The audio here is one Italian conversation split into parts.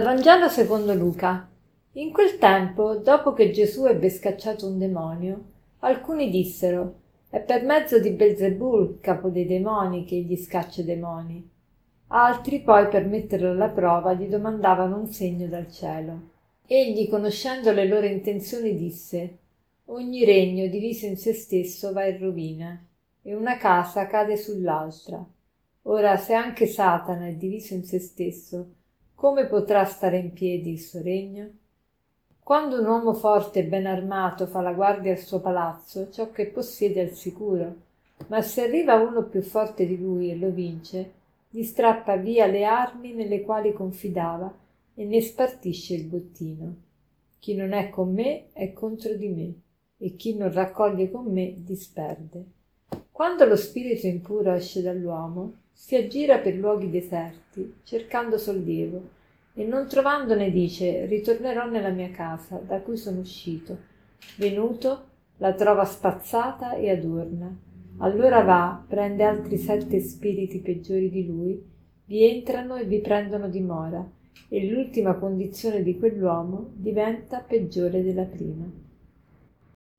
Dal Vangelo secondo Luca. In quel tempo, dopo che Gesù ebbe scacciato un demonio, alcuni dissero: È per mezzo di Belzebul, capo dei demoni, che egli scaccia i demoni. Altri poi, per metterlo alla prova, gli domandavano un segno dal cielo. Egli, conoscendo le loro intenzioni, disse: Ogni regno diviso in se stesso va in rovina, e una casa cade sull'altra. Ora, se anche Satana è diviso in se stesso, come potrà stare in piedi il suo regno? Quando un uomo forte e ben armato fa la guardia al suo palazzo, ciò che possiede è il sicuro. Ma se arriva uno più forte di lui e lo vince, gli strappa via le armi nelle quali confidava e ne spartisce il bottino. Chi non è con me è contro di me, e chi non raccoglie con me disperde. Quando lo spirito impuro esce dall'uomo, si aggira per luoghi deserti, cercando sollievo, e non trovandone dice ritornerò nella mia casa, da cui sono uscito. Venuto, la trova spazzata e adorna. Allora va, prende altri sette spiriti peggiori di lui, vi entrano e vi prendono dimora, e l'ultima condizione di quell'uomo diventa peggiore della prima.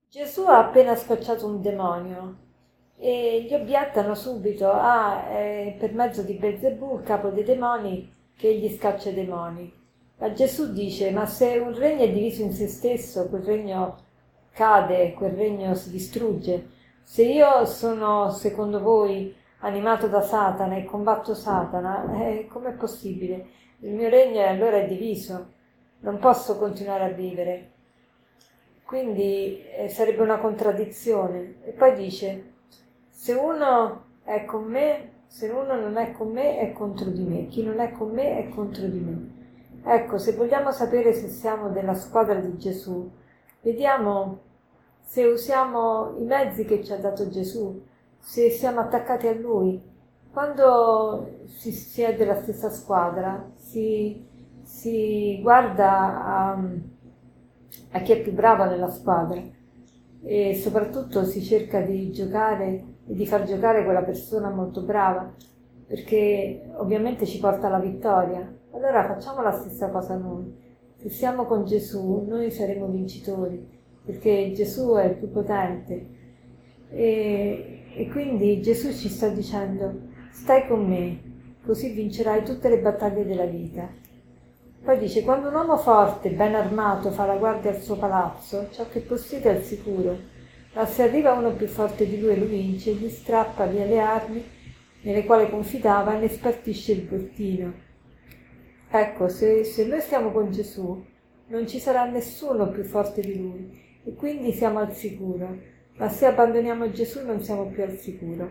Gesù ha appena scacciato un demonio, e gli obiettano subito, ah, è per mezzo di Belzebù, capo dei demoni, che egli scaccia i demoni. Ma Gesù dice, ma se un regno è diviso in se stesso, quel regno cade, quel regno si distrugge. Se io sono, secondo voi, animato da Satana e combatto Satana, eh, com'è possibile? Il mio regno allora è diviso, non posso continuare a vivere. Quindi eh, sarebbe una contraddizione. E poi dice, se uno è con me, se uno non è con me è contro di me, chi non è con me è contro di me. Ecco, se vogliamo sapere se siamo della squadra di Gesù, vediamo se usiamo i mezzi che ci ha dato Gesù, se siamo attaccati a Lui. Quando si, si è della stessa squadra, si, si guarda a, a chi è più bravo nella squadra e soprattutto si cerca di giocare e di far giocare quella persona molto brava, perché ovviamente ci porta alla vittoria. Allora facciamo la stessa cosa noi. Se siamo con Gesù, noi saremo vincitori, perché Gesù è il più potente. E, e quindi Gesù ci sta dicendo, stai con me, così vincerai tutte le battaglie della vita. Poi dice, quando un uomo forte, ben armato, fa la guardia al suo palazzo, ciò che possiede è il sicuro ma se arriva uno più forte di lui e lo vince, gli strappa via le armi nelle quali confidava e ne spartisce il bottino. Ecco, se, se noi stiamo con Gesù, non ci sarà nessuno più forte di lui e quindi siamo al sicuro, ma se abbandoniamo Gesù non siamo più al sicuro.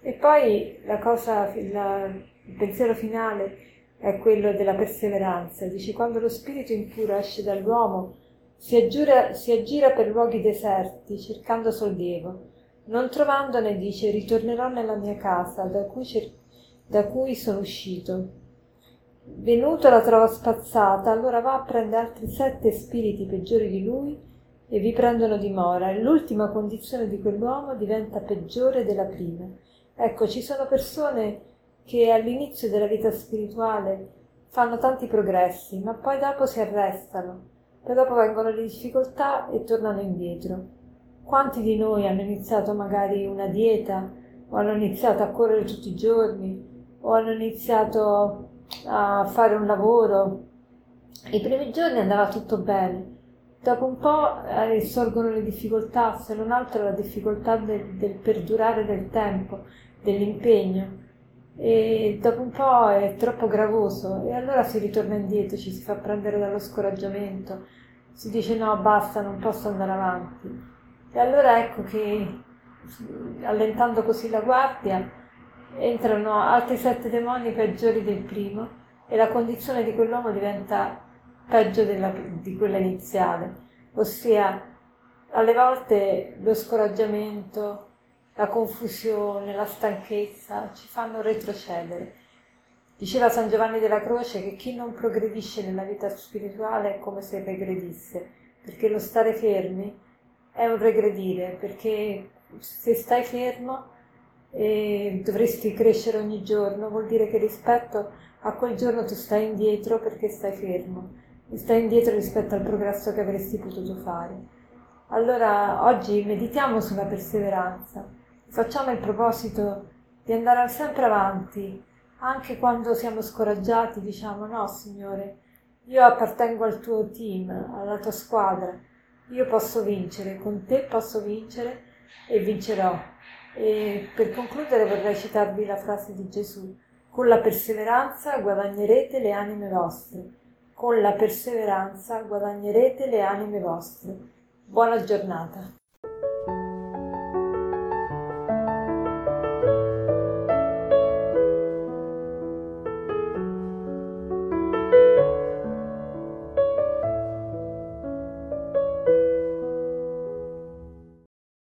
E poi la cosa, la, il pensiero finale è quello della perseveranza. Dice quando lo spirito impuro esce dall'uomo, si aggira, si aggira per luoghi deserti, cercando sollievo. Non trovandone, dice, ritornerò nella mia casa, da cui, cer- da cui sono uscito. Venuto la trova spazzata, allora va a prendere altri sette spiriti peggiori di lui e vi prendono dimora, e l'ultima condizione di quell'uomo diventa peggiore della prima. Ecco, ci sono persone che all'inizio della vita spirituale fanno tanti progressi, ma poi dopo si arrestano poi dopo vengono le difficoltà e tornano indietro. Quanti di noi hanno iniziato magari una dieta o hanno iniziato a correre tutti i giorni o hanno iniziato a fare un lavoro? I primi giorni andava tutto bene, dopo un po' eh, sorgono le difficoltà, se non altro la difficoltà del, del perdurare del tempo, dell'impegno e dopo un po' è troppo gravoso. E allora si ritorna indietro, ci si fa prendere dallo scoraggiamento, si dice no, basta, non posso andare avanti. E allora ecco che allentando così la guardia entrano altri sette demoni peggiori del primo e la condizione di quell'uomo diventa peggio della, di quella iniziale, ossia alle volte lo scoraggiamento, la confusione, la stanchezza ci fanno retrocedere. Diceva San Giovanni della Croce che chi non progredisce nella vita spirituale è come se regredisse, perché lo stare fermi è un regredire, perché se stai fermo e dovresti crescere ogni giorno, vuol dire che rispetto a quel giorno tu stai indietro perché stai fermo, stai indietro rispetto al progresso che avresti potuto fare. Allora oggi meditiamo sulla perseveranza, facciamo il proposito di andare sempre avanti, anche quando siamo scoraggiati, diciamo no Signore, io appartengo al tuo team, alla tua squadra, io posso vincere, con te posso vincere e vincerò. E per concludere vorrei citarvi la frase di Gesù, con la perseveranza guadagnerete le anime vostre, con la perseveranza guadagnerete le anime vostre. Buona giornata.